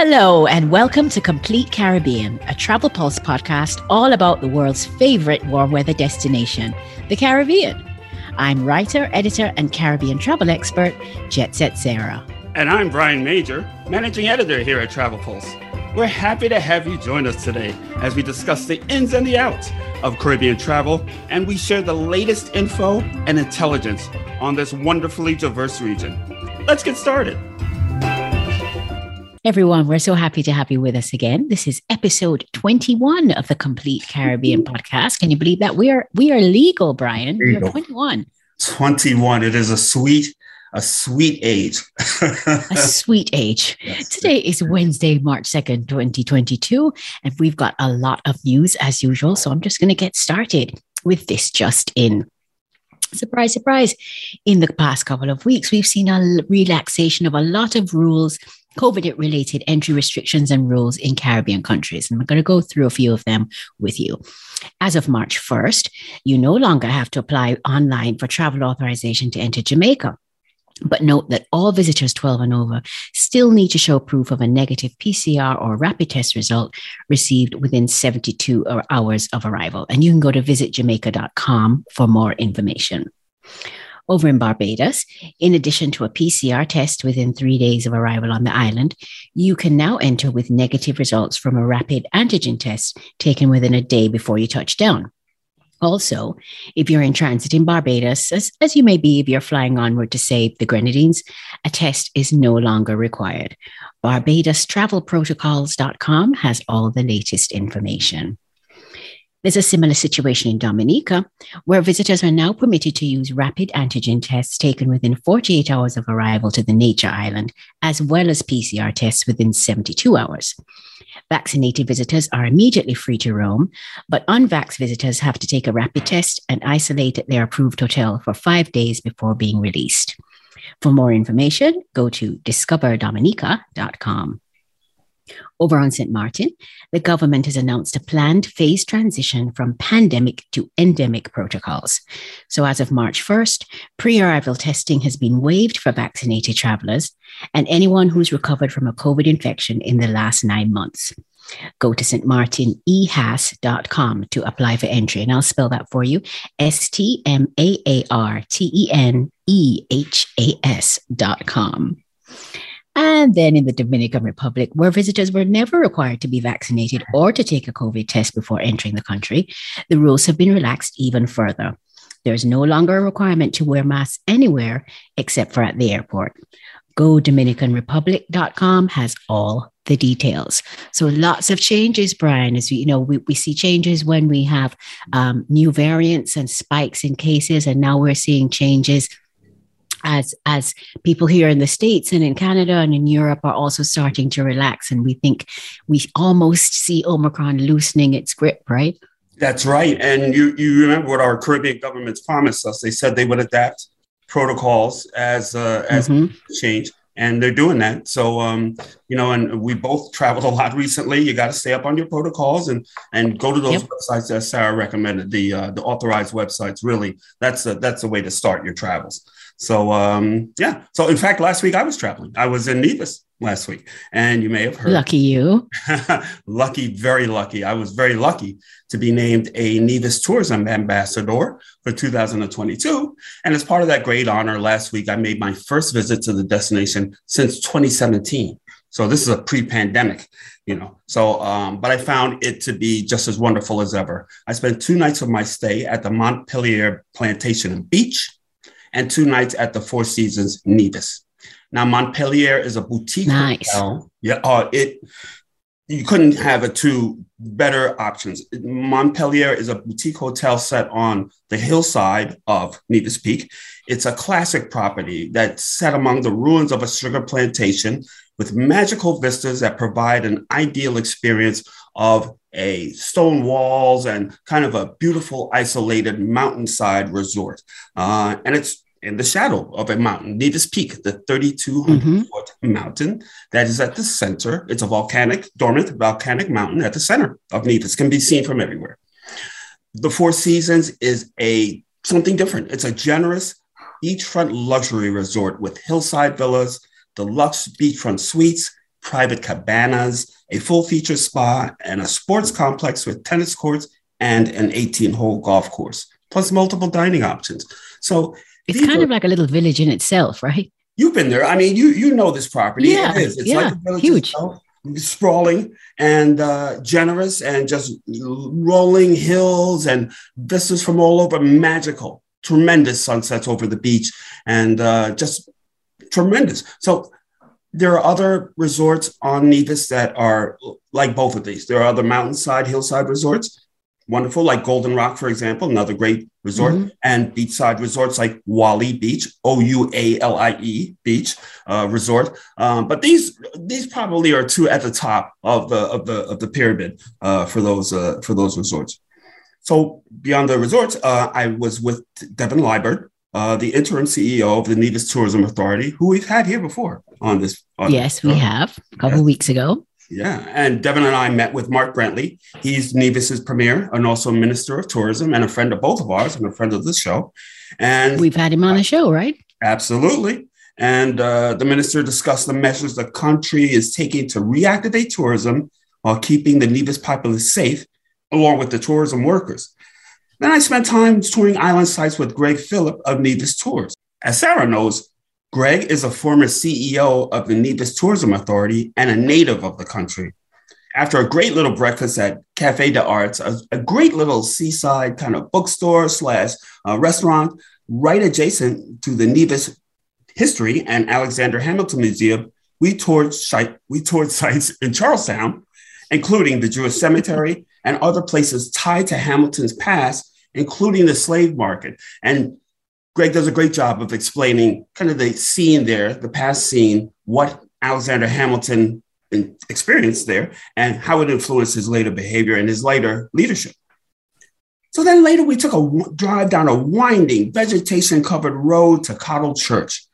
Hello, and welcome to Complete Caribbean, a travel pulse podcast all about the world's favorite warm weather destination, the Caribbean. I'm writer, editor, and Caribbean travel expert, Jet Set Sarah. And I'm Brian Major, managing editor here at Travel Pulse. We're happy to have you join us today as we discuss the ins and the outs of Caribbean travel and we share the latest info and intelligence on this wonderfully diverse region. Let's get started. Everyone, we're so happy to have you with us again. This is episode 21 of the Complete Caribbean podcast. Can you believe that? We are we are legal, Brian. We are 21. 21. It is a sweet a sweet age. a sweet age. Yes. Today is Wednesday, March 2nd, 2022, and we've got a lot of news as usual. So I'm just going to get started with this just in. Surprise, surprise. In the past couple of weeks, we've seen a relaxation of a lot of rules, COVID related entry restrictions and rules in Caribbean countries. And I'm going to go through a few of them with you. As of March 1st, you no longer have to apply online for travel authorization to enter Jamaica. But note that all visitors 12 and over still need to show proof of a negative PCR or rapid test result received within 72 hours of arrival. And you can go to visitjamaica.com for more information. Over in Barbados, in addition to a PCR test within three days of arrival on the island, you can now enter with negative results from a rapid antigen test taken within a day before you touch down. Also, if you're in transit in Barbados, as, as you may be if you're flying onward to, say, the Grenadines, a test is no longer required. BarbadosTravelProtocols.com has all the latest information. There's a similar situation in Dominica, where visitors are now permitted to use rapid antigen tests taken within 48 hours of arrival to the nature island, as well as PCR tests within 72 hours. Vaccinated visitors are immediately free to roam, but unvaxxed visitors have to take a rapid test and isolate at their approved hotel for five days before being released. For more information, go to discoverdominica.com. Over on St. Martin, the government has announced a planned phased transition from pandemic to endemic protocols. So, as of March 1st, pre arrival testing has been waived for vaccinated travelers and anyone who's recovered from a COVID infection in the last nine months. Go to stmaartenehas.com to apply for entry, and I'll spell that for you S T M A A R T E N E H A S.com. And then in the Dominican Republic, where visitors were never required to be vaccinated or to take a COVID test before entering the country, the rules have been relaxed even further. There's no longer a requirement to wear masks anywhere except for at the airport. Go DominicanRepublic.com has all the details. So lots of changes, Brian, as you know, we, we see changes when we have um, new variants and spikes in cases, and now we're seeing changes as as people here in the states and in Canada and in Europe are also starting to relax, and we think we almost see Omicron loosening its grip, right? That's right, and you you remember what our Caribbean governments promised us? They said they would adapt protocols as uh, as mm-hmm. change, and they're doing that. So um, you know, and we both traveled a lot recently. You got to stay up on your protocols and and go to those yep. websites that Sarah recommended, the uh, the authorized websites. Really, that's a, that's a way to start your travels. So um, yeah. So in fact, last week I was traveling. I was in Nevis last week, and you may have heard. Lucky you. lucky, very lucky. I was very lucky to be named a Nevis Tourism Ambassador for 2022. And as part of that great honor, last week I made my first visit to the destination since 2017. So this is a pre-pandemic, you know. So, um, but I found it to be just as wonderful as ever. I spent two nights of my stay at the Montpelier Plantation and Beach and two nights at the Four Seasons Nevis. Now Montpelier is a boutique nice. hotel. Yeah, uh, it you couldn't have a two better options. Montpelier is a boutique hotel set on the hillside of Nevis Peak. It's a classic property that's set among the ruins of a sugar plantation with magical vistas that provide an ideal experience of a stone walls and kind of a beautiful isolated mountainside resort. Uh, and it's in the shadow of a mountain, Nevis Peak, the 3,200 mm-hmm. foot mountain that is at the center. It's a volcanic, dormant volcanic mountain at the center of Nevis, can be seen from everywhere. The Four Seasons is a something different. It's a generous beachfront luxury resort with hillside villas, deluxe beachfront suites, private cabanas, a full feature spa, and a sports complex with tennis courts and an 18 hole golf course, plus multiple dining options. So it's kind are, of like a little village in itself, right? You've been there. I mean, you you know this property. Yeah, it is. It's yeah, like huge. Itself, sprawling and uh, generous and just rolling hills and vistas from all over, magical, tremendous sunsets over the beach and uh, just tremendous. So there are other resorts on Nevis that are like both of these. There are other mountainside, hillside resorts wonderful, like Golden Rock, for example, another great resort, mm-hmm. and beachside resorts like Oualie Beach, O U A L I E Beach uh, Resort. Um, but these these probably are two at the top of the of the of the pyramid uh, for those uh, for those resorts. So beyond the resorts, uh, I was with Devon Liburd, uh, the interim CEO of the Nevis Tourism Authority, who we've had here before on this. On yes, we have a couple weeks ago. Yeah, and Devon and I met with Mark Brantley. He's Nevis's premier and also Minister of Tourism and a friend of both of ours and a friend of the show. And we've had him on the show, right? Absolutely. And uh, the minister discussed the measures the country is taking to reactivate tourism while keeping the Nevis populace safe, along with the tourism workers. Then I spent time touring island sites with Greg Phillip of Nevis Tours. As Sarah knows, Greg is a former CEO of the Nevis Tourism Authority and a native of the country. After a great little breakfast at Cafe des Arts, a, a great little seaside kind of bookstore slash uh, restaurant right adjacent to the Nevis History and Alexander Hamilton Museum, we toured, we toured sites in Charlestown, including the Jewish Cemetery and other places tied to Hamilton's past, including the slave market. And Greg does a great job of explaining kind of the scene there, the past scene, what Alexander Hamilton experienced there, and how it influenced his later behavior and his later leadership. So then later we took a drive down a winding, vegetation covered road to Cottle Church.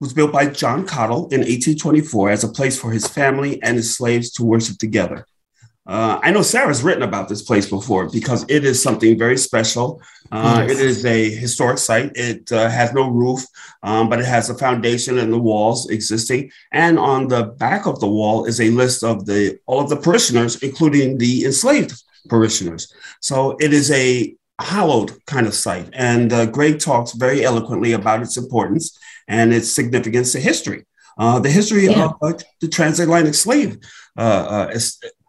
It was built by John Cottle in 1824 as a place for his family and his slaves to worship together. Uh, I know Sarah's written about this place before because it is something very special. Uh, yes. It is a historic site. It uh, has no roof, um, but it has a foundation and the walls existing. And on the back of the wall is a list of the all of the parishioners, including the enslaved parishioners. So it is a hallowed kind of site. And uh, Greg talks very eloquently about its importance and its significance to history. Uh, the history yeah. of uh, the transatlantic slave uh, uh,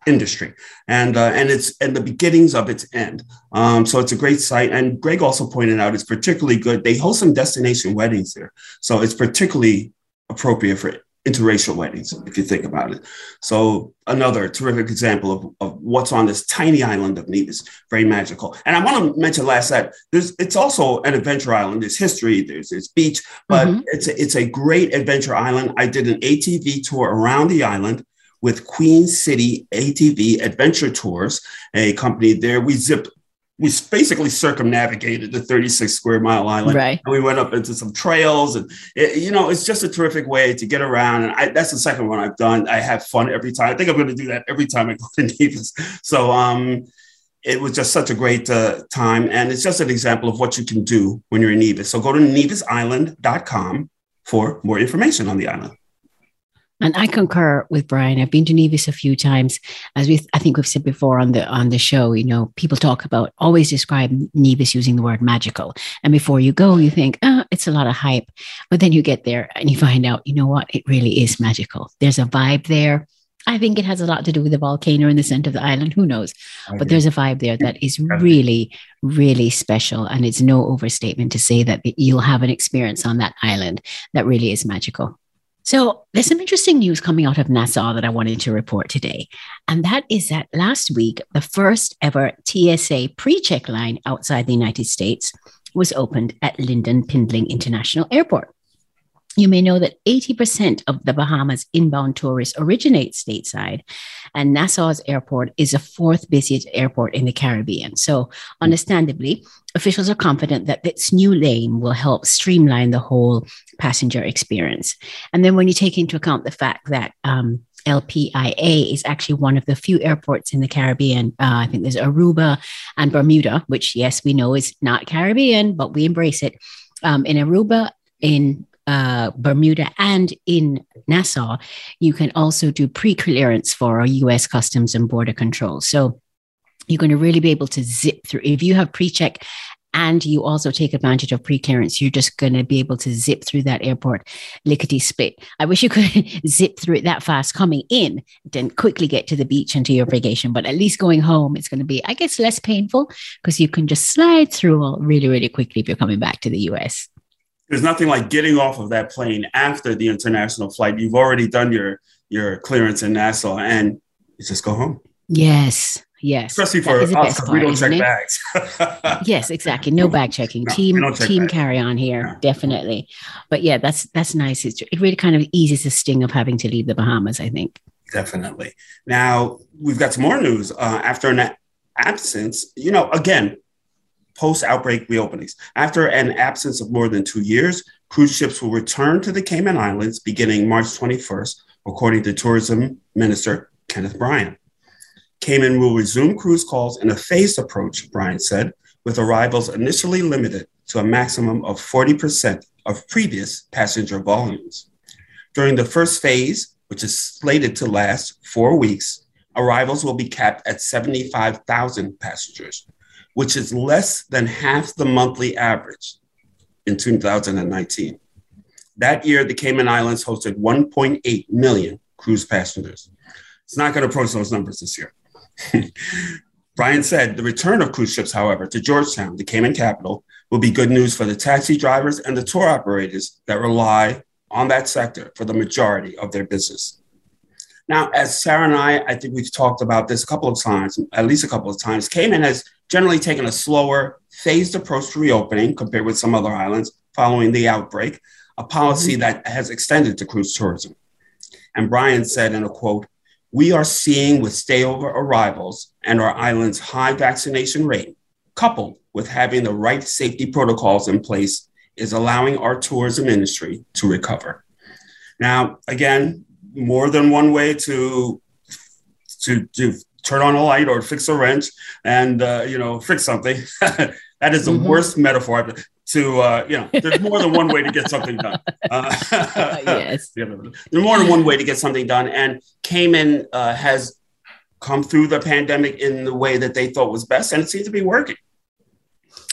industry. And uh, and it's and the beginnings of its end. Um, so it's a great site. And greg also pointed out it's particularly good. They host some destination weddings there. So it's particularly appropriate for interracial weddings if you think about it. So another terrific example of, of what's on this tiny island of nevis very magical. And i want to mention last that there's it's also an adventure island. There's history there's this beach but mm-hmm. it's a, it's a great adventure island. I did an atv tour around the island with Queen City ATV Adventure Tours, a company there. We zipped, we basically circumnavigated the 36 square mile island. Right. And we went up into some trails, and it, you know, it's just a terrific way to get around. And I, that's the second one I've done. I have fun every time. I think I'm going to do that every time I go to Nevis. So, um, it was just such a great uh, time. And it's just an example of what you can do when you're in Nevis. So go to nevisisland.com for more information on the island. And I concur with Brian. I've been to Nevis a few times. As we, I think we've said before on the on the show, you know, people talk about always describe Nevis using the word magical. And before you go, you think, oh, it's a lot of hype. But then you get there and you find out, you know what, it really is magical. There's a vibe there. I think it has a lot to do with the volcano in the center of the island. Who knows? But there's a vibe there that is really, really special. And it's no overstatement to say that you'll have an experience on that island that really is magical. So there's some interesting news coming out of Nassau that I wanted to report today. And that is that last week, the first ever TSA pre check line outside the United States was opened at Lynden Pindling International Airport. You may know that 80% of the Bahamas inbound tourists originate stateside, and Nassau's airport is the fourth busiest airport in the Caribbean. So, understandably, officials are confident that this new lane will help streamline the whole passenger experience. And then, when you take into account the fact that um, LPIA is actually one of the few airports in the Caribbean. Uh, I think there's Aruba and Bermuda, which, yes, we know is not Caribbean, but we embrace it. Um, in Aruba, in uh, Bermuda and in Nassau, you can also do pre clearance for US Customs and Border Control. So you're going to really be able to zip through. If you have pre check and you also take advantage of pre-clearance, you're just going to be able to zip through that airport lickety split. I wish you could zip through it that fast coming in, then quickly get to the beach and to your vacation. But at least going home, it's going to be, I guess, less painful because you can just slide through all really, really quickly if you're coming back to the US. There's nothing like getting off of that plane after the international flight. You've already done your your clearance in Nassau, and you just go home. Yes, Yes. Especially for us, part, we don't check bags. yes, exactly. No bag checking. No, team team bags. carry on here, yeah. definitely. But yeah, that's that's nice. It's, it really kind of eases the sting of having to leave the Bahamas, I think. Definitely. Now we've got some more news. Uh, after an absence, you know, again, post outbreak reopenings. After an absence of more than two years, cruise ships will return to the Cayman Islands beginning March 21st, according to Tourism Minister Kenneth Bryan. Cayman will resume cruise calls in a phased approach, Bryan said, with arrivals initially limited to a maximum of 40% of previous passenger volumes. During the first phase, which is slated to last four weeks, arrivals will be capped at 75,000 passengers, which is less than half the monthly average in 2019. That year, the Cayman Islands hosted 1.8 million cruise passengers. It's not going to approach those numbers this year. Bryan said the return of cruise ships, however, to Georgetown, the Cayman capital, will be good news for the taxi drivers and the tour operators that rely on that sector for the majority of their business. Now, as Sarah and I, I think we've talked about this a couple of times, at least a couple of times, Cayman has generally taken a slower, phased approach to reopening compared with some other islands following the outbreak, a policy mm-hmm. that has extended to cruise tourism. And Bryan said in a quote, we are seeing with stayover arrivals and our island's high vaccination rate, coupled with having the right safety protocols in place, is allowing our tourism industry to recover. Now, again, more than one way to to, to turn on a light or fix a wrench and uh, you know fix something. that is the mm-hmm. worst metaphor to uh, you know there's more than one way to get something done uh, yes there's more than one way to get something done and cayman uh, has come through the pandemic in the way that they thought was best and it seems to be working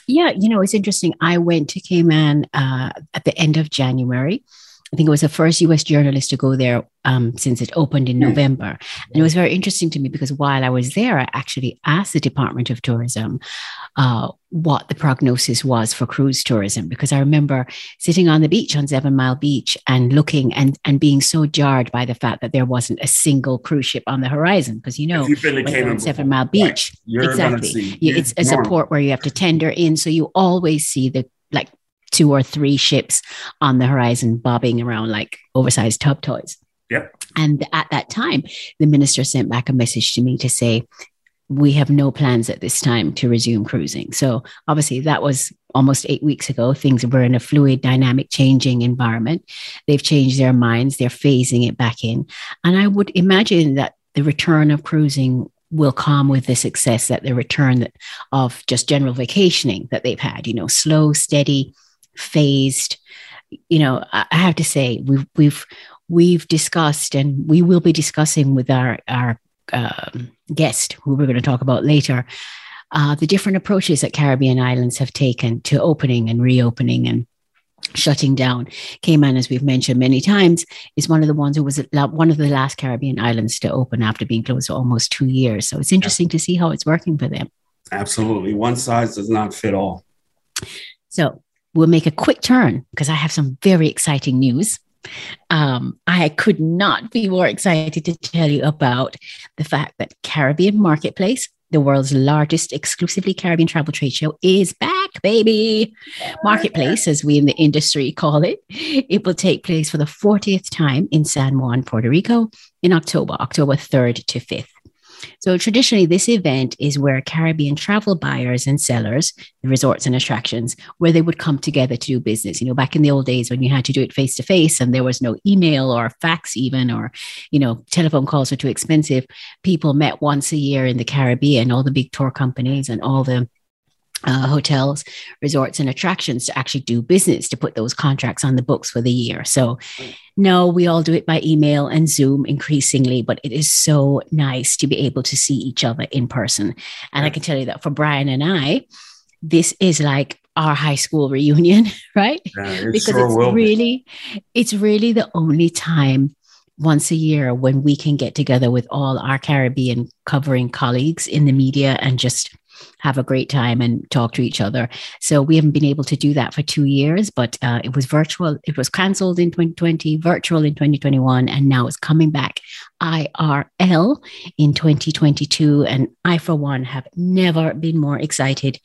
yeah you know it's interesting i went to cayman uh, at the end of january I think it was the first US journalist to go there um, since it opened in hmm. November. And it was very interesting to me because while I was there, I actually asked the Department of Tourism uh, what the prognosis was for cruise tourism because I remember sitting on the beach on Seven Mile Beach and looking and, and being so jarred by the fact that there wasn't a single cruise ship on the horizon because you know on Seven Mile Beach right. exactly it's, it's a port where you have to tender in so you always see the like two or three ships on the horizon bobbing around like oversized tub toys. Yep. And at that time, the minister sent back a message to me to say, we have no plans at this time to resume cruising. So obviously that was almost eight weeks ago. Things were in a fluid, dynamic, changing environment. They've changed their minds. They're phasing it back in. And I would imagine that the return of cruising will come with the success that the return of just general vacationing that they've had, you know, slow, steady, phased. You know, I have to say we've we've we've discussed and we will be discussing with our our um, guest who we're going to talk about later uh, the different approaches that Caribbean islands have taken to opening and reopening and shutting down. Cayman, as we've mentioned many times, is one of the ones who was one of the last Caribbean islands to open after being closed for almost two years. So it's interesting to see how it's working for them. Absolutely. One size does not fit all. So we'll make a quick turn because I have some very exciting news. Um, I could not be more excited to tell you about the fact that Caribbean Marketplace, the world's largest exclusively Caribbean travel trade show, is back, baby. Marketplace, as we in the industry call it, it will take place for the 40th time in San Juan, Puerto Rico in October, October 3rd to 5th. So traditionally, this event is where Caribbean travel buyers and sellers, the resorts and attractions, where they would come together to do business. You know, back in the old days when you had to do it face to face and there was no email or fax even, or, you know, telephone calls were too expensive, people met once a year in the Caribbean, all the big tour companies and all the uh, hotels, resorts, and attractions to actually do business to put those contracts on the books for the year. So, no, we all do it by email and Zoom increasingly, but it is so nice to be able to see each other in person. And I can tell you that for Brian and I, this is like our high school reunion, right? Yeah, because it's really, it's really the only time once a year when we can get together with all our Caribbean covering colleagues in the media and just have a great time and talk to each other. So we haven't been able to do that for two years, but uh, it was virtual. It was cancelled in 2020, virtual in 2021, and now it's coming back IRL in 2022. And I, for one, have never been more excited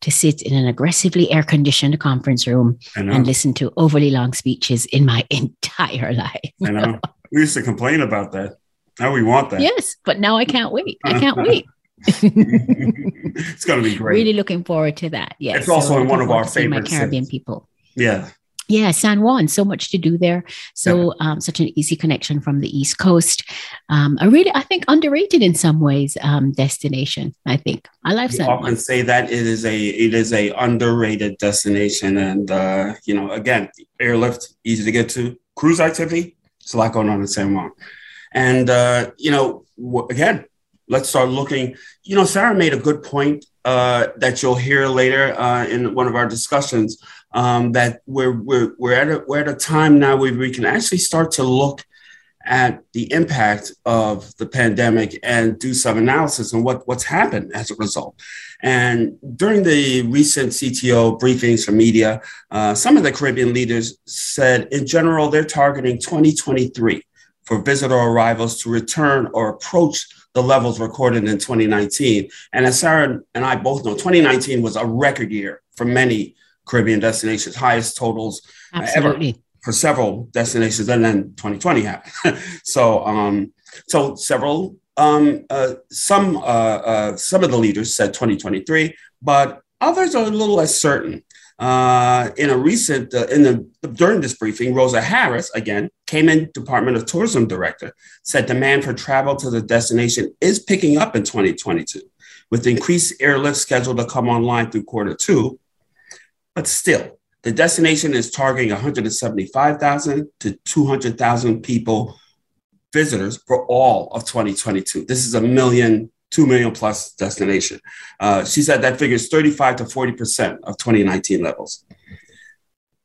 to sit in an aggressively air conditioned conference room and listen to overly long speeches in my entire life. I know. We used to complain about that. Now we want that. yes, but now I can't wait. I can't wait. it's going to be great. really looking forward to that. Yes. It's also in one of our to seeing my favorite Caribbean cities. people. Yeah. Yeah, San Juan, so much to do there. So um, such an easy connection from the East Coast. Um, a really, I think, underrated in some ways um, destination. I think I like San often Juan. say that it is a it is a underrated destination, and uh, you know, again, airlift easy to get to. Cruise activity, it's a lot going on in San Juan, and uh, you know, again, let's start looking. You know, Sarah made a good point uh, that you'll hear later uh, in one of our discussions. Um, that we're we're we're at a, we're at a time now where we can actually start to look at the impact of the pandemic and do some analysis on what, what's happened as a result. And during the recent CTO briefings for media, uh, some of the Caribbean leaders said, in general, they're targeting 2023 for visitor arrivals to return or approach the levels recorded in 2019. And as Sarah and I both know, 2019 was a record year for many Caribbean destinations, highest totals Absolutely. for several destinations, and then 2020 happened. so, um, so several, um, uh, some, uh, uh, some of the leaders said 2023, but others are a little less certain. Uh, in a recent, uh, in the during this briefing, Rosa Harris again came in, Department of Tourism Director, said demand for travel to the destination is picking up in 2022, with increased airlift scheduled to come online through quarter two. But still, the destination is targeting 175,000 to 200,000 people, visitors for all of 2022. This is a million, two million plus destination. Uh, she said that figures 35 to 40% of 2019 levels.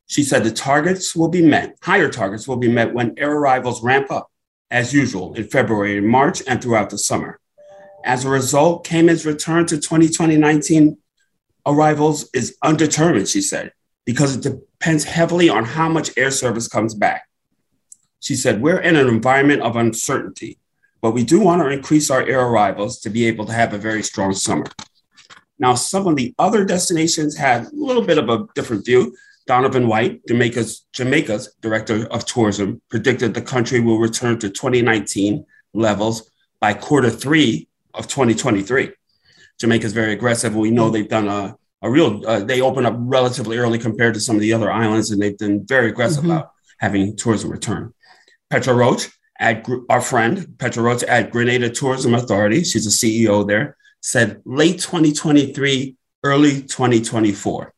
She said the targets will be met, higher targets will be met when air arrivals ramp up, as usual, in February and March and throughout the summer. As a result, Cayman's return to 2020-19 arrivals is undetermined, she said, because it depends heavily on how much air service comes back. She said, We're in an environment of uncertainty, but we do want to increase our air arrivals to be able to have a very strong summer. Now, some of the other destinations had a little bit of a different view. Donovan White, Jamaica's, Jamaica's director of tourism, predicted the country will return to 2019 levels by quarter three of 2023. Jamaica's very aggressive. We know they've done a, a real, uh, they opened up relatively early compared to some of the other islands, and they've been very aggressive Mhm. about having tourism return. Petra Roach, at our friend Petra Roach at Grenada Tourism Authority, she's a CEO there, said late 2023, early 2024.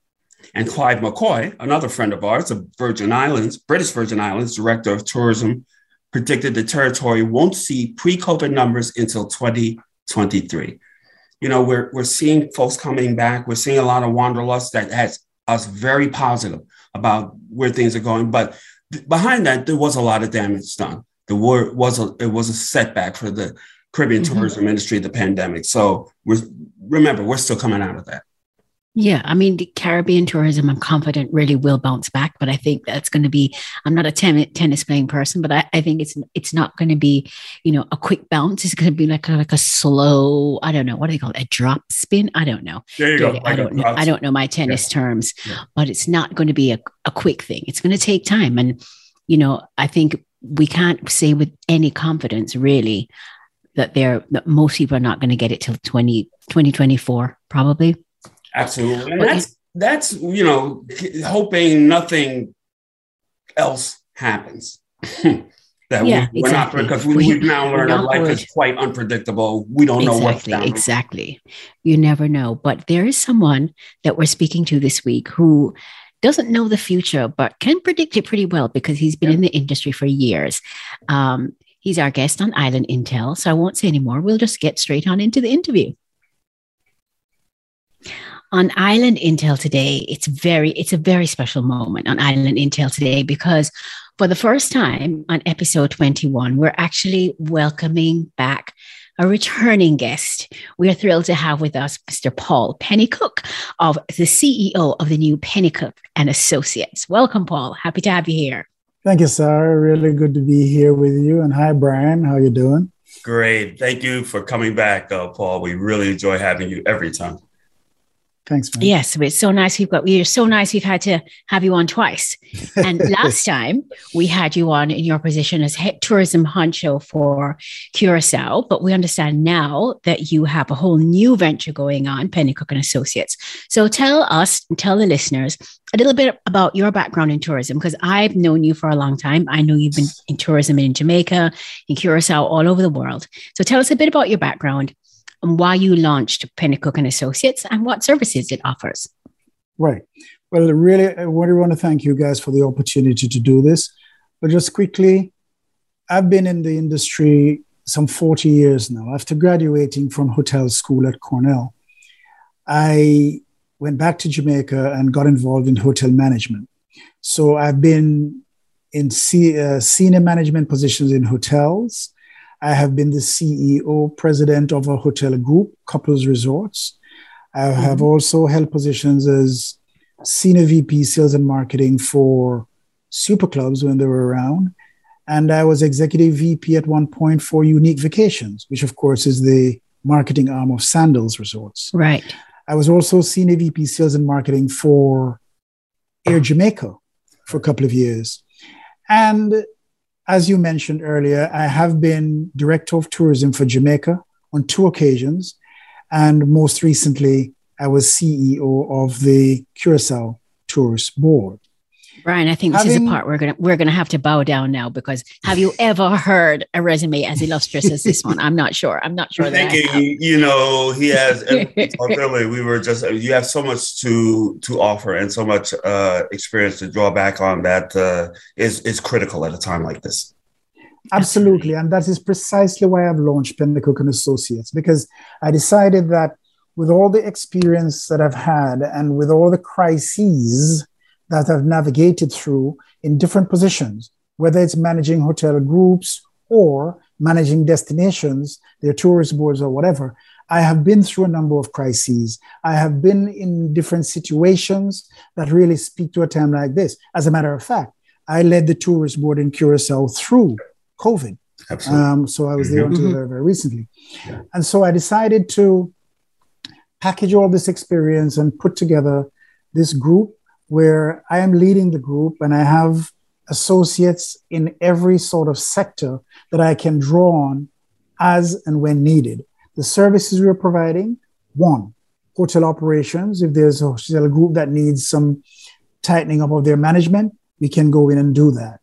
And Clive McCoy, another friend of ours of Virgin Islands, British Virgin Islands, Director of Tourism, predicted the territory won't see pre COVID numbers until 2023. You know, we're, we're seeing folks coming back. We're seeing a lot of wanderlust that has us very positive about where things are going. But th- behind that, there was a lot of damage done. The war was a, it was a setback for the Caribbean Mhm. tourism industry, the pandemic. So we're, remember, we're still coming out of that. Yeah, I mean, the Caribbean tourism, I'm confident really will bounce back, but I think that's going to be. I'm not a ten- tennis playing person, but I, I think it's it's not going to be, you know, a quick bounce. It's going to be like a, like a slow. I don't know what do they call it, a drop spin. I don't know. There you go. Really, I don't know. I don't know my tennis terms, Yeah. but it's not going to be a, a quick thing. It's going to take time, and you know, I think we can't say with any confidence really that they're that most people are not going to get it till 20, 2024 probably. Absolutely. And that's that's you know hoping nothing else happens. that yeah, we, are exactly. not because we, have now learned our life is quite unpredictable. We don't exactly, know what's down. Exactly. You never know. But there is someone that we're speaking to this week who doesn't know the future, but can predict it pretty well because he's been in the industry for years. Um, he's our guest on Island Intel. So I won't say any more. We'll just get straight on into the interview on Island Intel today, it's very, it's a very special moment on Island Intel today because for the first time on episode 21, we're actually welcoming back a returning guest. We are thrilled to have with us Mr. Paul Pennicook of the CEO of the new Pennicook and Associates. Welcome, Paul. Happy to have you here. Thank you, Sarah. Really good to be here with you. And hi, Brian. How you doing? Great. Thank you for coming back, uh, Paul. We really enjoy having you every time. Thanks, man. Yes, it's so nice. We've got you're so nice. We've had to have you on twice. And last time we had you on in your position as head tourism honcho for Curacao, but we understand now that you have a whole new venture going on, Pennicook and Associates. So tell us, tell the listeners a little bit about your background in tourism because I've known you for a long time. I know you've been in tourism in Jamaica, in Curacao, all over the world. So tell us a bit about your background and why you launched Pennicook and Associates and what services it offers. Right. Well, really, I really want to thank you guys for the opportunity to do this. But just quickly, I've been in the industry some 40 years now. After graduating from hotel school at Cornell, I went back to Jamaica and got involved in hotel management. So I've been in uh, senior management positions in hotels. I have been the CEO, president of a hotel group, Couples Resorts. I have mm-hmm. also held positions as senior VP sales and marketing for SuperClubs when they were around. And I was executive VP at one point for Unique Vacations, which of course is the marketing arm of Sandals Resorts. Right. I was also senior VP sales and marketing for Air Jamaica for a couple of years. And as you mentioned earlier, I have been director of tourism for Jamaica on two occasions. And most recently, I was CEO of the Curacao Tourist Board. Brian, I think this Having, is the part we're gonna we're gonna have to bow down now because have you ever heard a resume as illustrious as this one? I'm not sure. I'm not sure. that thinking, you know, he has. earlier, we were just you have so much to to offer and so much uh, experience to draw back on that uh, is is critical at a time like this. Absolutely, and that is precisely why I've launched Pennicook and Associates because I decided that with all the experience that I've had and with all the crises that I've navigated through in different positions, whether it's managing hotel groups or managing destinations, their tourist boards or whatever. I have been through a number of crises. I have been in different situations that really speak to a time like this. As a matter of fact, I led the tourist board in Curacao through COVID. Um, so I was there mm-hmm. until very, very recently. Yeah. And so I decided to package all this experience and put together this group where I am leading the group and I have associates in every sort of sector that I can draw on as and when needed. The services we're providing one, hotel operations. If there's a hotel group that needs some tightening up of their management, we can go in and do that.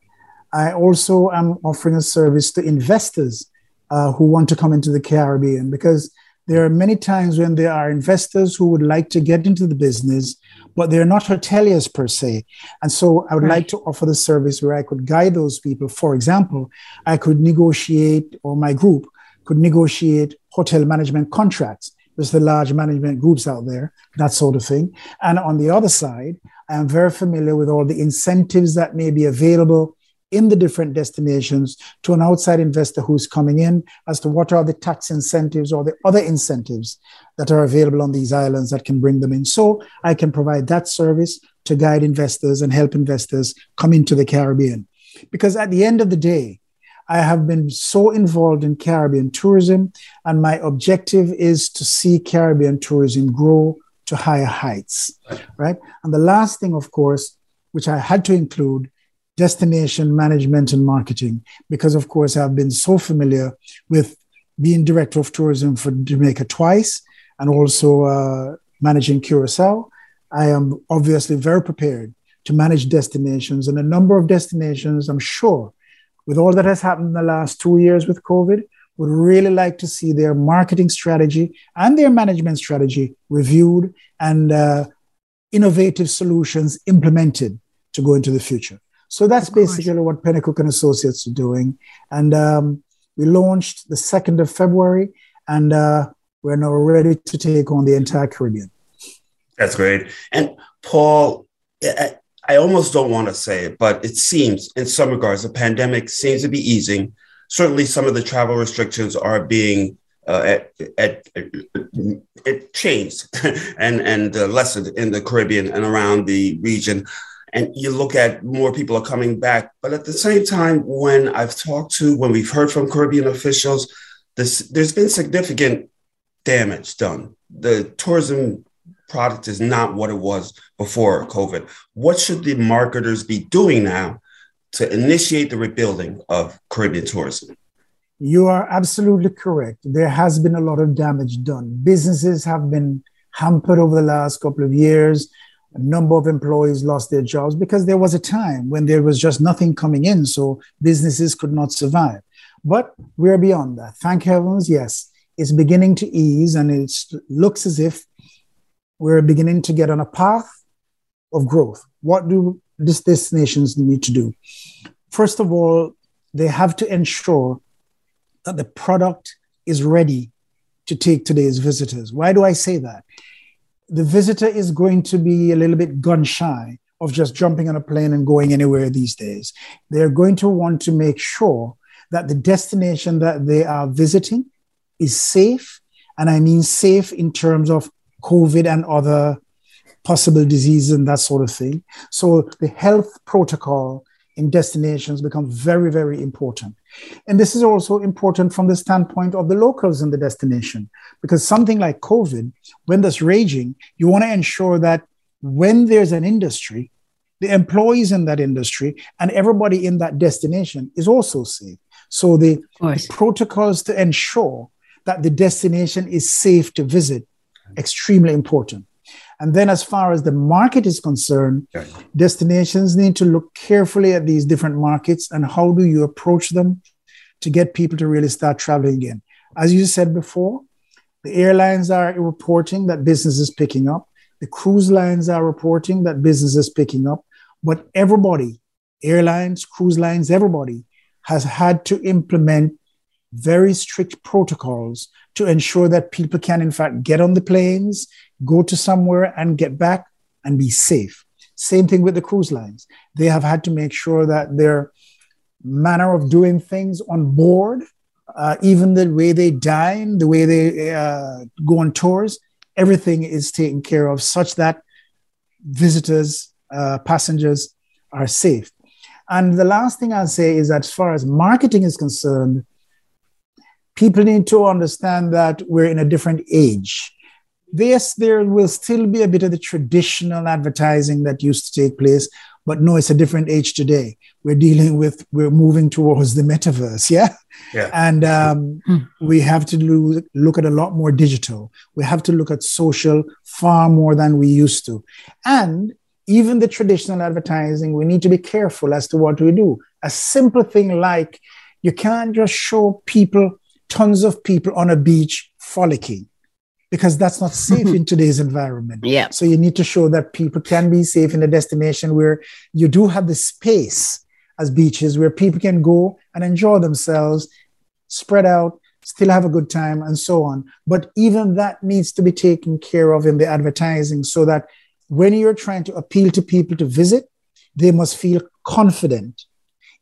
I also am offering a service to investors uh, who want to come into the Caribbean because there are many times when there are investors who would like to get into the business, but they're not hoteliers per se. And so I would right. like to offer the service where I could guide those people. For example, I could negotiate, or my group could negotiate hotel management contracts. There's the large management groups out there, that sort of thing. And on the other side, I am very familiar with all the incentives that may be available in the different destinations to an outside investor who's coming in as to what are the tax incentives or the other incentives that are available on these islands that can bring them in. So I can provide that service to guide investors and help investors come into the Caribbean. Because at the end of the day, I have been so involved in Caribbean tourism, and my objective is to see Caribbean tourism grow to higher heights, right? And the last thing, of course, which I had to include destination management and marketing, because of course I've been so familiar with being director of tourism for Jamaica twice and also uh, managing Curacao. I am obviously very prepared to manage destinations and a number of destinations I'm sure with all that has happened in the last two years with COVID, would really like to see their marketing strategy and their management strategy reviewed and uh, innovative solutions implemented to go into the future. So that's basically what Pennicook and Associates are doing. And um, we launched the 2nd of February, and uh, we're now ready to take on the entire Caribbean. That's great. And Paul, I, I almost don't want to say it, but it seems in some regards the pandemic seems to be easing. Certainly, some of the travel restrictions are being uh, at, at, at, it changed and and uh, lessened in the Caribbean and around the region. And you look at more people are coming back, but at the same time, when I've talked to, when we've heard from Caribbean officials, this, there's been significant damage done. The tourism product is not what it was before COVID. What should the marketers be doing now to initiate the rebuilding of Caribbean tourism? You are absolutely correct. There has been a lot of damage done. Businesses have been hampered over the last couple of years. A number of employees lost their jobs because there was a time when there was just nothing coming in, so businesses could not survive. But we're beyond that. Thank heavens, yes, it's beginning to ease and it looks as if we're beginning to get on a path of growth. What do these destinations need to do? First of all, they have to ensure that the product is ready to take today's visitors. Why do I say that? The visitor is going to be a little bit gun shy of just jumping on a plane and going anywhere these days. They're going to want to make sure that the destination that they are visiting is safe. And I mean safe in terms of COVID and other possible diseases and that sort of thing. So the health protocol in destinations becomes very, very important. And this is also important from the standpoint of the locals in the destination, because something like COVID, when that's raging, you want to ensure that when there's an industry, the employees in that industry and everybody in that destination is also safe. So the, the protocols to ensure that the destination is safe to visit extremely important. And then, as far as the market is concerned, okay. destinations need to look carefully at these different markets and how do you approach them to get people to really start traveling again. As you said before, the airlines are reporting that business is picking up. The cruise lines are reporting that business is picking up. But everybody, airlines, cruise lines, everybody has had to implement very strict protocols to ensure that people can, in fact, get on the planes, go to somewhere and get back and be safe. Same thing with the cruise lines. They have had to make sure that their manner of doing things on board, uh, even the way they dine, the way they uh, go on tours, everything is taken care of such that visitors, uh, passengers are safe. And the last thing I'll say is as far as marketing is concerned, people need to understand that we're in a different age. Yes, there will still be a bit of the traditional advertising that used to take place, but no, it's a different age today. We're dealing with, we're moving towards the metaverse, yeah? Yeah. And um, mm. we have to lo- look at a lot more digital. We have to look at social far more than we used to. And even the traditional advertising, we need to be careful as to what we do. A simple thing like you can't just show people tons of people on a beach frolicking because that's not safe in today's environment. Yeah. So you need to show that people can be safe in a destination where you do have the space as beaches where people can go and enjoy themselves, spread out, still have a good time, and so on. But even that needs to be taken care of in the advertising so that when you're trying to appeal to people to visit, they must feel confident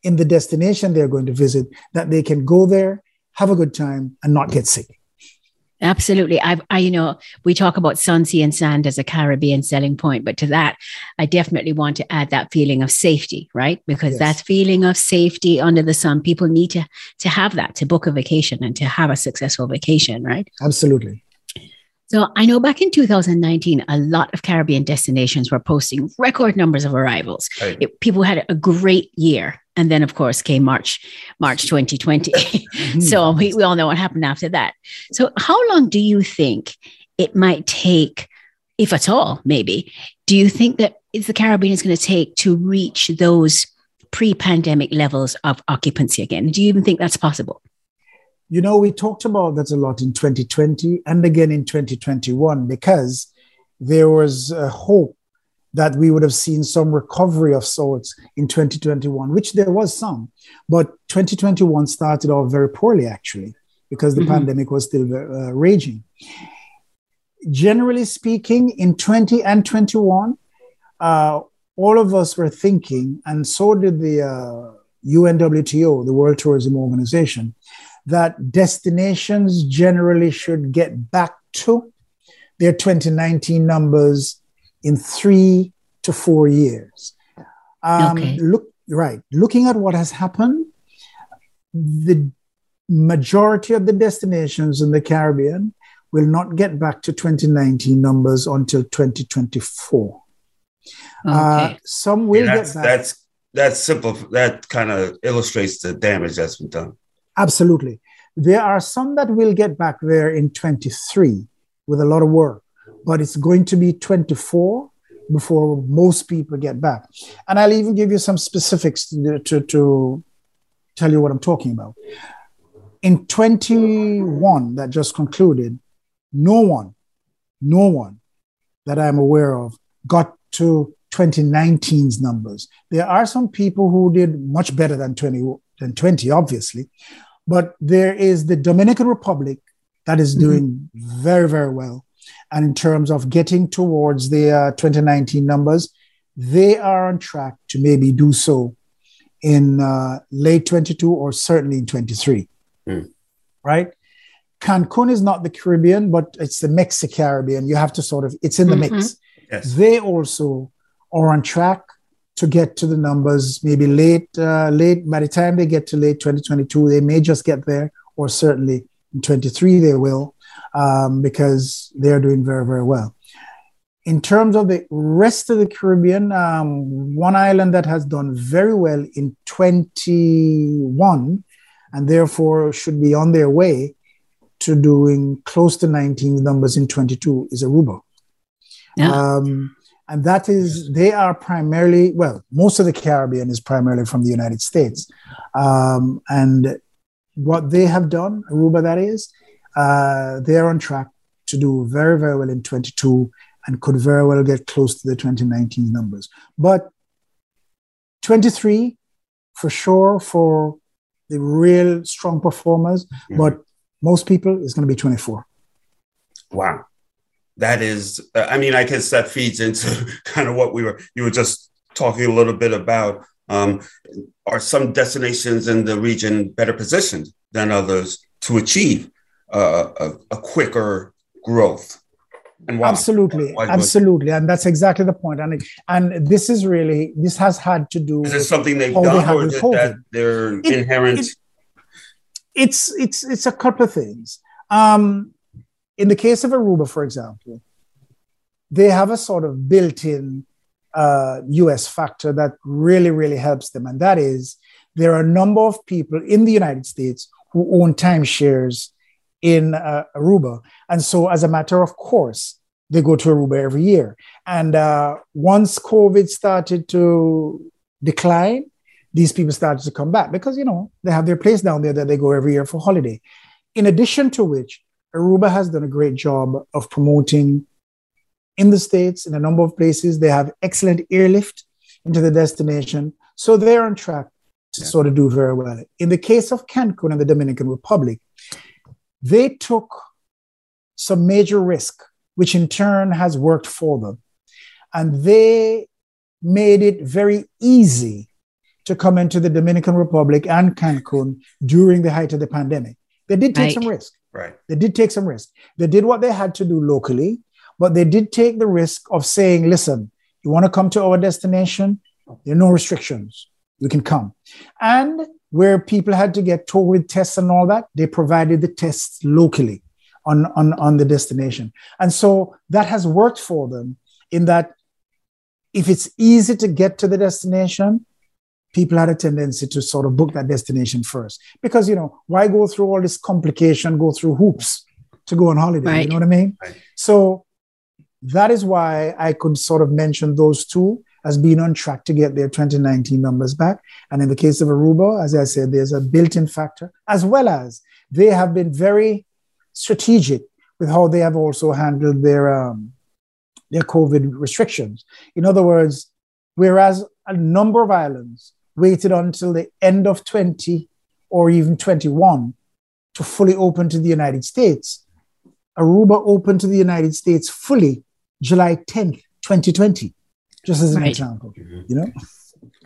in the destination they're going to visit that they can go there have a good time, and not get sick. Absolutely. I've, I, you know, we talk about sun, sea, and sand as a Caribbean selling point, but to that, I definitely want to add that feeling of safety, right? Because yes. that feeling of safety under the sun, people need to to have that to book a vacation and to have a successful vacation, right? Absolutely. So I know back in 2019, a lot of Caribbean destinations were posting record numbers of arrivals. Right. It, people had a great year. And then, of course, came March, March mm-hmm. 2020. Mm-hmm. so we, we all know what happened after that. So how long do you think it might take, if at all, maybe, do you think that is the Caribbean is going to take to reach those pre pandemic levels of occupancy again? Do you even think that's possible? You know, we talked about that a lot in 2020 and again in 2021 because there was a hope that we would have seen some recovery of sorts in 2021, which there was some. But 2021 started off very poorly, actually, because the mm-hmm. pandemic was still uh, raging. Generally speaking, in 20 and 21, uh, all of us were thinking, and so did the uh, UNWTO, the World Tourism Organization, that destinations generally should get back to their 2019 numbers in three to four years. Um, okay. Look, right. Looking at what has happened, the majority of the destinations in the Caribbean will not get back to 2019 numbers until 2024. Okay. Uh, some will yeah, get back. That's that's simple. That kind of illustrates the damage that's been done. Absolutely. There are some that will get back there in 23 with a lot of work, but it's going to be 24 before most people get back. And I'll even give you some specifics to, to, to tell you what I'm talking about. In 21 that just concluded, no one, no one that I'm aware of got to 2019's numbers. There are some people who did much better than 20, than 20, obviously, but there is the Dominican Republic that is mm-hmm. doing mm-hmm. very, very well. And in terms of getting towards the uh, 2019 numbers, they are on track to maybe do so in uh, late 22 or certainly in 23. Mm. Right? Cancun is not the Caribbean, but it's the Mexican Caribbean. You have to sort of, it's in the mm-hmm. mix. Yes. They also are on track to get to the numbers maybe late, uh, late, by the time they get to late 2022, they may just get there, or certainly in 23 they will um, because they're doing very, very well. In terms of the rest of the Caribbean, um, one island that has done very well in 21 and therefore should be on their way to doing close to 19 numbers in 22 is Aruba. Yeah. Um, and that is, they are primarily, well, most of the Caribbean is primarily from the United States. Um, and what they have done, Aruba that is, uh, they're on track to do very, very well in 22 and could very well get close to the 2019 numbers. But 23, for sure, for the real strong performers, mm-hmm. but most people is going to be 24. Wow. That is, uh, I mean, I guess that feeds into kind of what we were, you were just talking a little bit about. Um, are some destinations in the region better positioned than others to achieve uh, a, a, quicker growth. And why? Absolutely, why absolutely, and that's exactly the point. And and this is really this has had to do. Is this something they've done, they or that they're it, inherent? It, it's it's it's a couple of things. Um, in the case of Aruba, for example, they have a sort of built-in uh, U.S. factor that really really helps them, and that is there are a number of people in the United States who own timeshares in uh, Aruba. And so, as a matter of course, they go to Aruba every year. And uh, once COVID started to decline, these people started to come back because, you know, they have their place down there that they go every year for holiday. In addition to which, Aruba has done a great job of promoting in the States, in a number of places. They have excellent airlift into the destination. So they're on track to yeah. sort of do very well. In the case of Cancun and the Dominican Republic, they took some major risk, which in turn has worked for them. And they made it very easy to come into the Dominican Republic and Cancun during the height of the pandemic. They did take right. some risk. Right. They did take some risk. They did what they had to do locally, but they did take the risk of saying, listen, you want to come to our destination? There are no restrictions. You can come. And where people had to get COVID tests and all that, they provided the tests locally on, on, on the destination. And so that has worked for them in that if it's easy to get to the destination, people had a tendency to sort of book that destination first. Because, you know, why go through all this complication, go through hoops to go on holiday? Right. You know what I mean? Right. So that is why I could sort of mention those two as been on track to get their 2019 numbers back. And in the case of Aruba, as I said, there's a built in factor, as well as they have been very strategic with how they have also handled their, um, their COVID restrictions. In other words, whereas a number of islands waited until the end of 20 or even 21 to fully open to the United States, Aruba opened to the United States fully July 10th, 2020, just as an right. example, mm-hmm. you know?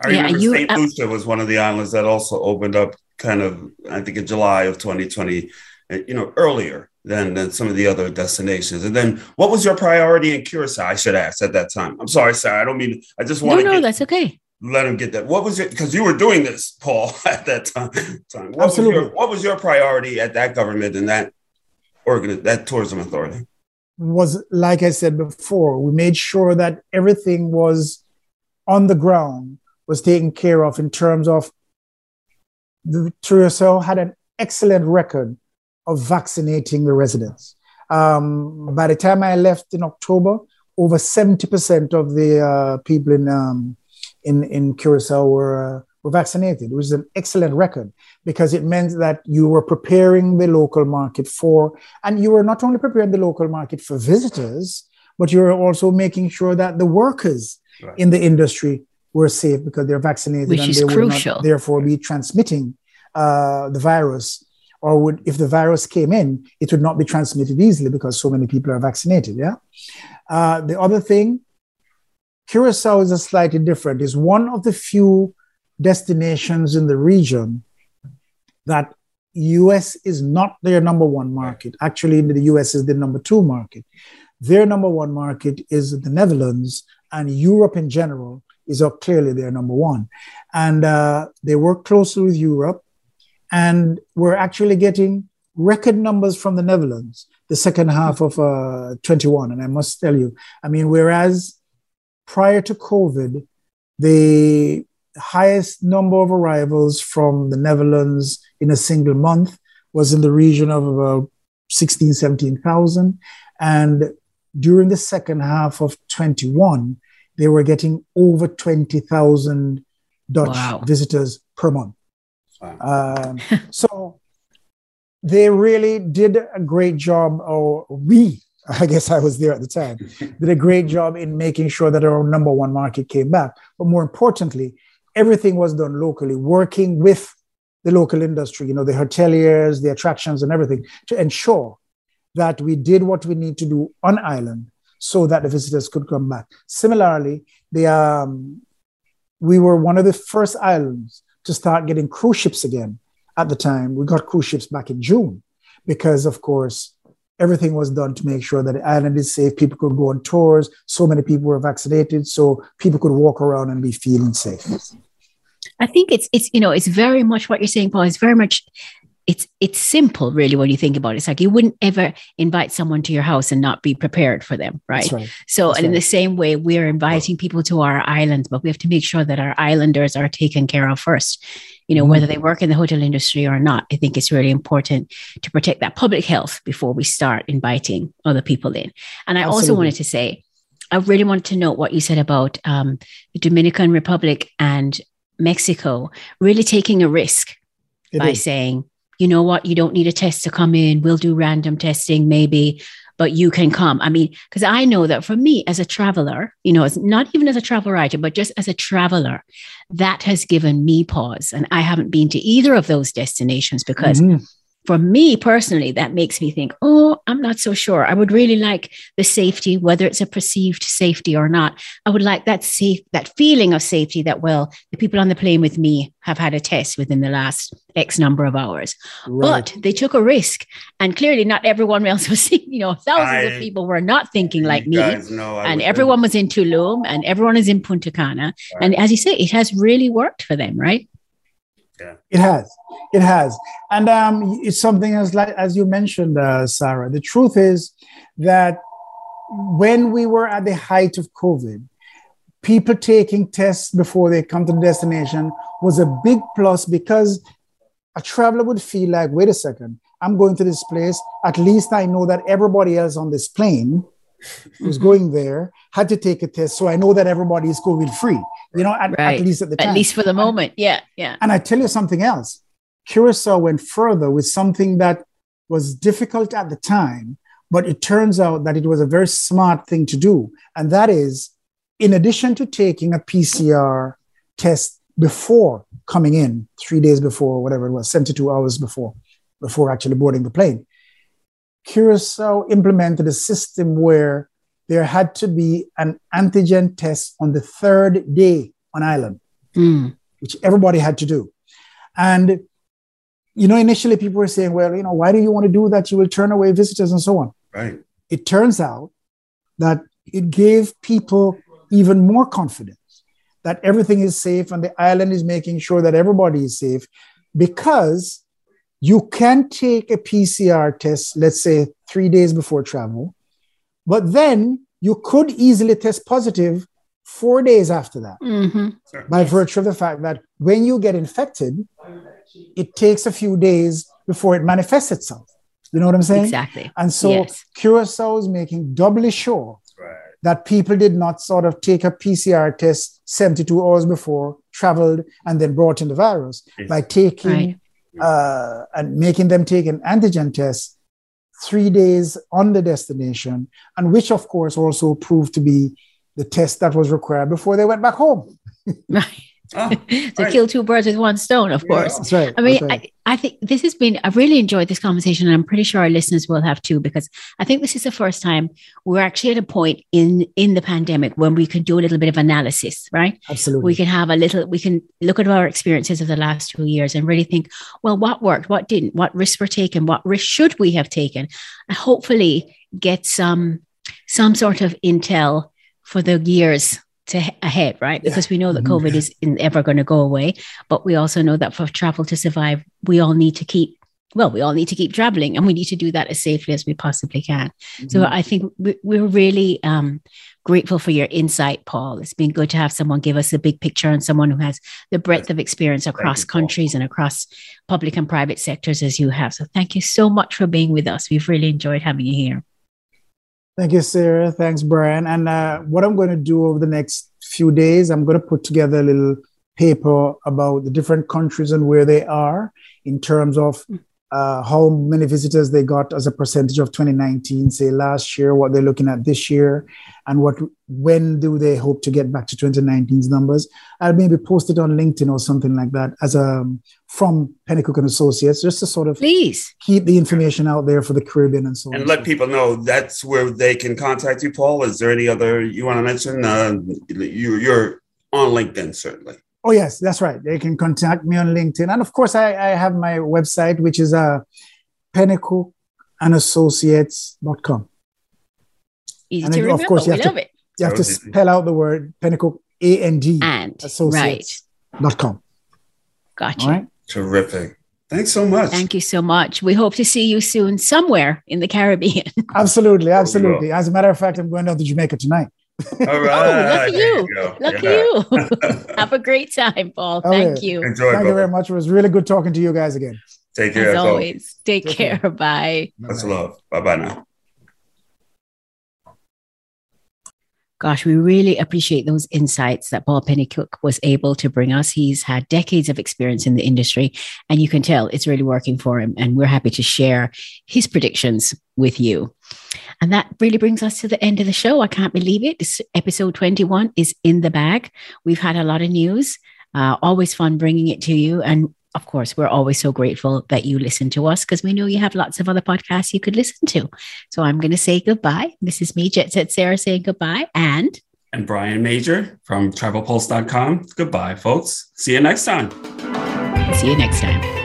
I remember yeah, you, St. Lucia was one of the islands that also opened up kind of, I think in July of 2020, uh, you know, earlier than, than some of the other destinations. And then what was your priority in Curacao? I should ask at that time. I'm sorry, Sarah. I don't mean, I just want no, to. No, get, that's okay. Let him get that. What was it? Because you were doing this, Paul, at that time. time. What Absolutely. Was your, what was your priority at that government and that organ, that tourism authority? Was like I said before, we made sure that everything was on the ground, was taken care of in terms of the Curacao had an excellent record of vaccinating the residents. Um, by the time I left in October, over 70% of the uh, people in, um, in, in Curacao were, uh, were vaccinated. It was an excellent record because it meant that you were preparing the local market for, and you were not only preparing the local market for visitors, but you were also making sure that the workers right. in the industry were safe because they're vaccinated Which and they crucial. would not therefore be transmitting uh, the virus. Or would, if the virus came in, it would not be transmitted easily because so many people are vaccinated. Yeah. Uh, the other thing, Curacao is a slightly different. Is one of the few destinations in the region that US is not their number one market. Actually, the US is the number two market. Their number one market is the Netherlands, and Europe in general is clearly their number one. And uh, they work closely with Europe, and we're actually getting record numbers from the Netherlands the second half of uh, 21. And I must tell you, I mean, whereas prior to COVID, the highest number of arrivals from the Netherlands in a single month was in the region of about 16, 17,000. And during the second half of 21, they were getting over 20,000 Dutch wow. visitors per month. Wow. Um, so they really did a great job, or we, I guess I was there at the time, did a great job in making sure that our number one market came back. But more importantly, everything was done locally, working with the local industry, you know, the hoteliers, the attractions, and everything to ensure that we did what we need to do on island so that the visitors could come back. Similarly, the um, we were one of the first islands to start getting cruise ships again. At the time, we got cruise ships back in June because, of course, everything was done to make sure that the island is safe. People could go on tours. So many people were vaccinated, so people could walk around and be feeling safe. I think it's it's you know it's very much what you're saying, Paul. It's very much it's it's simple really when you think about it it's like you wouldn't ever invite someone to your house and not be prepared for them right, right. so That's and right. in the same way we're inviting people to our islands but we have to make sure that our islanders are taken care of first you know mm-hmm. whether they work in the hotel industry or not i think it's really important to protect that public health before we start inviting other people in and i Absolutely. also wanted to say I really wanted to note what you said about um, the Dominican Republic and Mexico really taking a risk it by is. saying, you know what, you don't need a test to come in. We'll do random testing, maybe, but you can come. I mean, because I know that for me as a traveler, you know, it's not even as a travel writer, but just as a traveler, that has given me pause. And I haven't been to either of those destinations because mm-hmm for me personally, that makes me think, oh, I'm not so sure. I would really like the safety, whether it's a perceived safety or not. I would like that safe, that feeling of safety that, well, the people on the plane with me have had a test within the last X number of hours. Right. But they took a risk. And clearly not everyone else was, you know, thousands I, of people were not thinking like me. and everyone was in Tulum and everyone is in Punta Cana. Right. And as you say, it has really worked for them, right? Yeah. It has. It has. And um, it's something as like as you mentioned, uh, Sarah. The truth is that when we were at the height of COVID, people taking tests before they come to the destination was a big plus because a traveler would feel like, wait a second, I'm going to this place. At least I know that everybody else on this plane who's mm-hmm. going there had to take a test. So I know that everybody is COVID free, you know, at, right. at least at the time. At least for the moment. Yeah. Yeah. And I tell you something else. Curacao went further with something that was difficult at the time, but it turns out that it was a very smart thing to do. And that is, in addition to taking a PCR test before coming in, three days before, whatever it was, 72 hours before, before actually boarding the plane, Curacao implemented a system where there had to be an antigen test on the third day on island, mm. which everybody had to do. And, you know, initially people were saying, well, you know, why do you want to do that? You will turn away visitors and so on. Right. It turns out that it gave people even more confidence that everything is safe and the island is making sure that everybody is safe because you can take a PCR test, let's say three days before travel, but then you could easily test positive four days after that mm-hmm. by yes. virtue of the fact that when you get infected, it takes a few days before it manifests itself. You know what I'm saying? Exactly. And so yes. Curacao is making doubly sure right. that people did not sort of take a PCR test 72 hours before, traveled, and then brought in the virus yes. by taking right uh, and making them take an antigen test three days on the destination, and which, of course, also proved to be the test that was required before they went back home. right. Oh, to right. kill two birds with one stone, of course. That's right. I mean, right. I, I think this has been, I've really enjoyed this conversation, and I'm pretty sure our listeners will have too, because I think this is the first time we're actually at a point in in the pandemic when we can do a little bit of analysis, right? Absolutely. We can have a little, we can look at our experiences of the last two years and really think, well, what worked, what didn't, what risks were taken, what risks should we have taken, and hopefully get some some sort of intel for the years to ahead, right? Because we know that mm-hmm. COVID is ever going to go away, but we also know that for travel to survive, we all need to keep well, we all need to keep traveling and we need to do that as safely as we possibly can. Mm-hmm. So I think we're really um, grateful for your insight, Paul. It's been good to have someone give us a big picture and someone who has the breadth of experience across countries and across public and private sectors as you have. So thank you so much for being with us. We've really enjoyed having you here. Thank you, Sarah. Thanks, Brian. And uh, what I'm going to do over the next few days, I'm going to put together a little paper about the different countries and where they are in terms of uh, how many visitors they got as a percentage of 2019, say last year, what they're looking at this year, and what when do they hope to get back to 2019's numbers. I'll maybe post it on LinkedIn or something like that as a from Pennicook and Associates, just to sort of please keep the information out there for the Caribbean and so on. And let people know that's where they can contact you, Paul. Is there any other you want to mention? Uh, you, you're on LinkedIn, certainly. Oh yes, that's right. They can contact me on LinkedIn, and of course, I, I have my website, which is uh, pennicookandassociates.com. Easy and to remember. Of course, you we have to, it. You have to spell out the word Pennicook A N D and associates.com. Right. Gotcha. All right. Terrific. Thanks so much. Thank you so much. We hope to see you soon somewhere in the Caribbean. absolutely, absolutely. As a matter of fact, I'm going down to Jamaica tonight. All right. oh, lucky you. you lucky yeah. you. Have a great time, Paul. Thank you. Enjoy. Thank you very much. It was really good talking to you guys again. Take care. As always. Take, Take care. care. Bye. Much love. Bye bye now. Gosh, we really appreciate those insights that Paul Pennicook was able to bring us. He's had decades of experience in the industry, and you can tell it's really working for him. And we're happy to share his predictions with you. And that really brings us to the end of the show. I can't believe it. This episode 21 is in the bag. We've had a lot of news. Uh, always fun bringing it to you. And of course, we're always so grateful that you listen to us because we know you have lots of other podcasts you could listen to. So I'm going to say goodbye. This is me, Jet Set Sarah, saying goodbye. And and Brian Major from travelpulse.com. Goodbye, folks. See you next time. See you next time.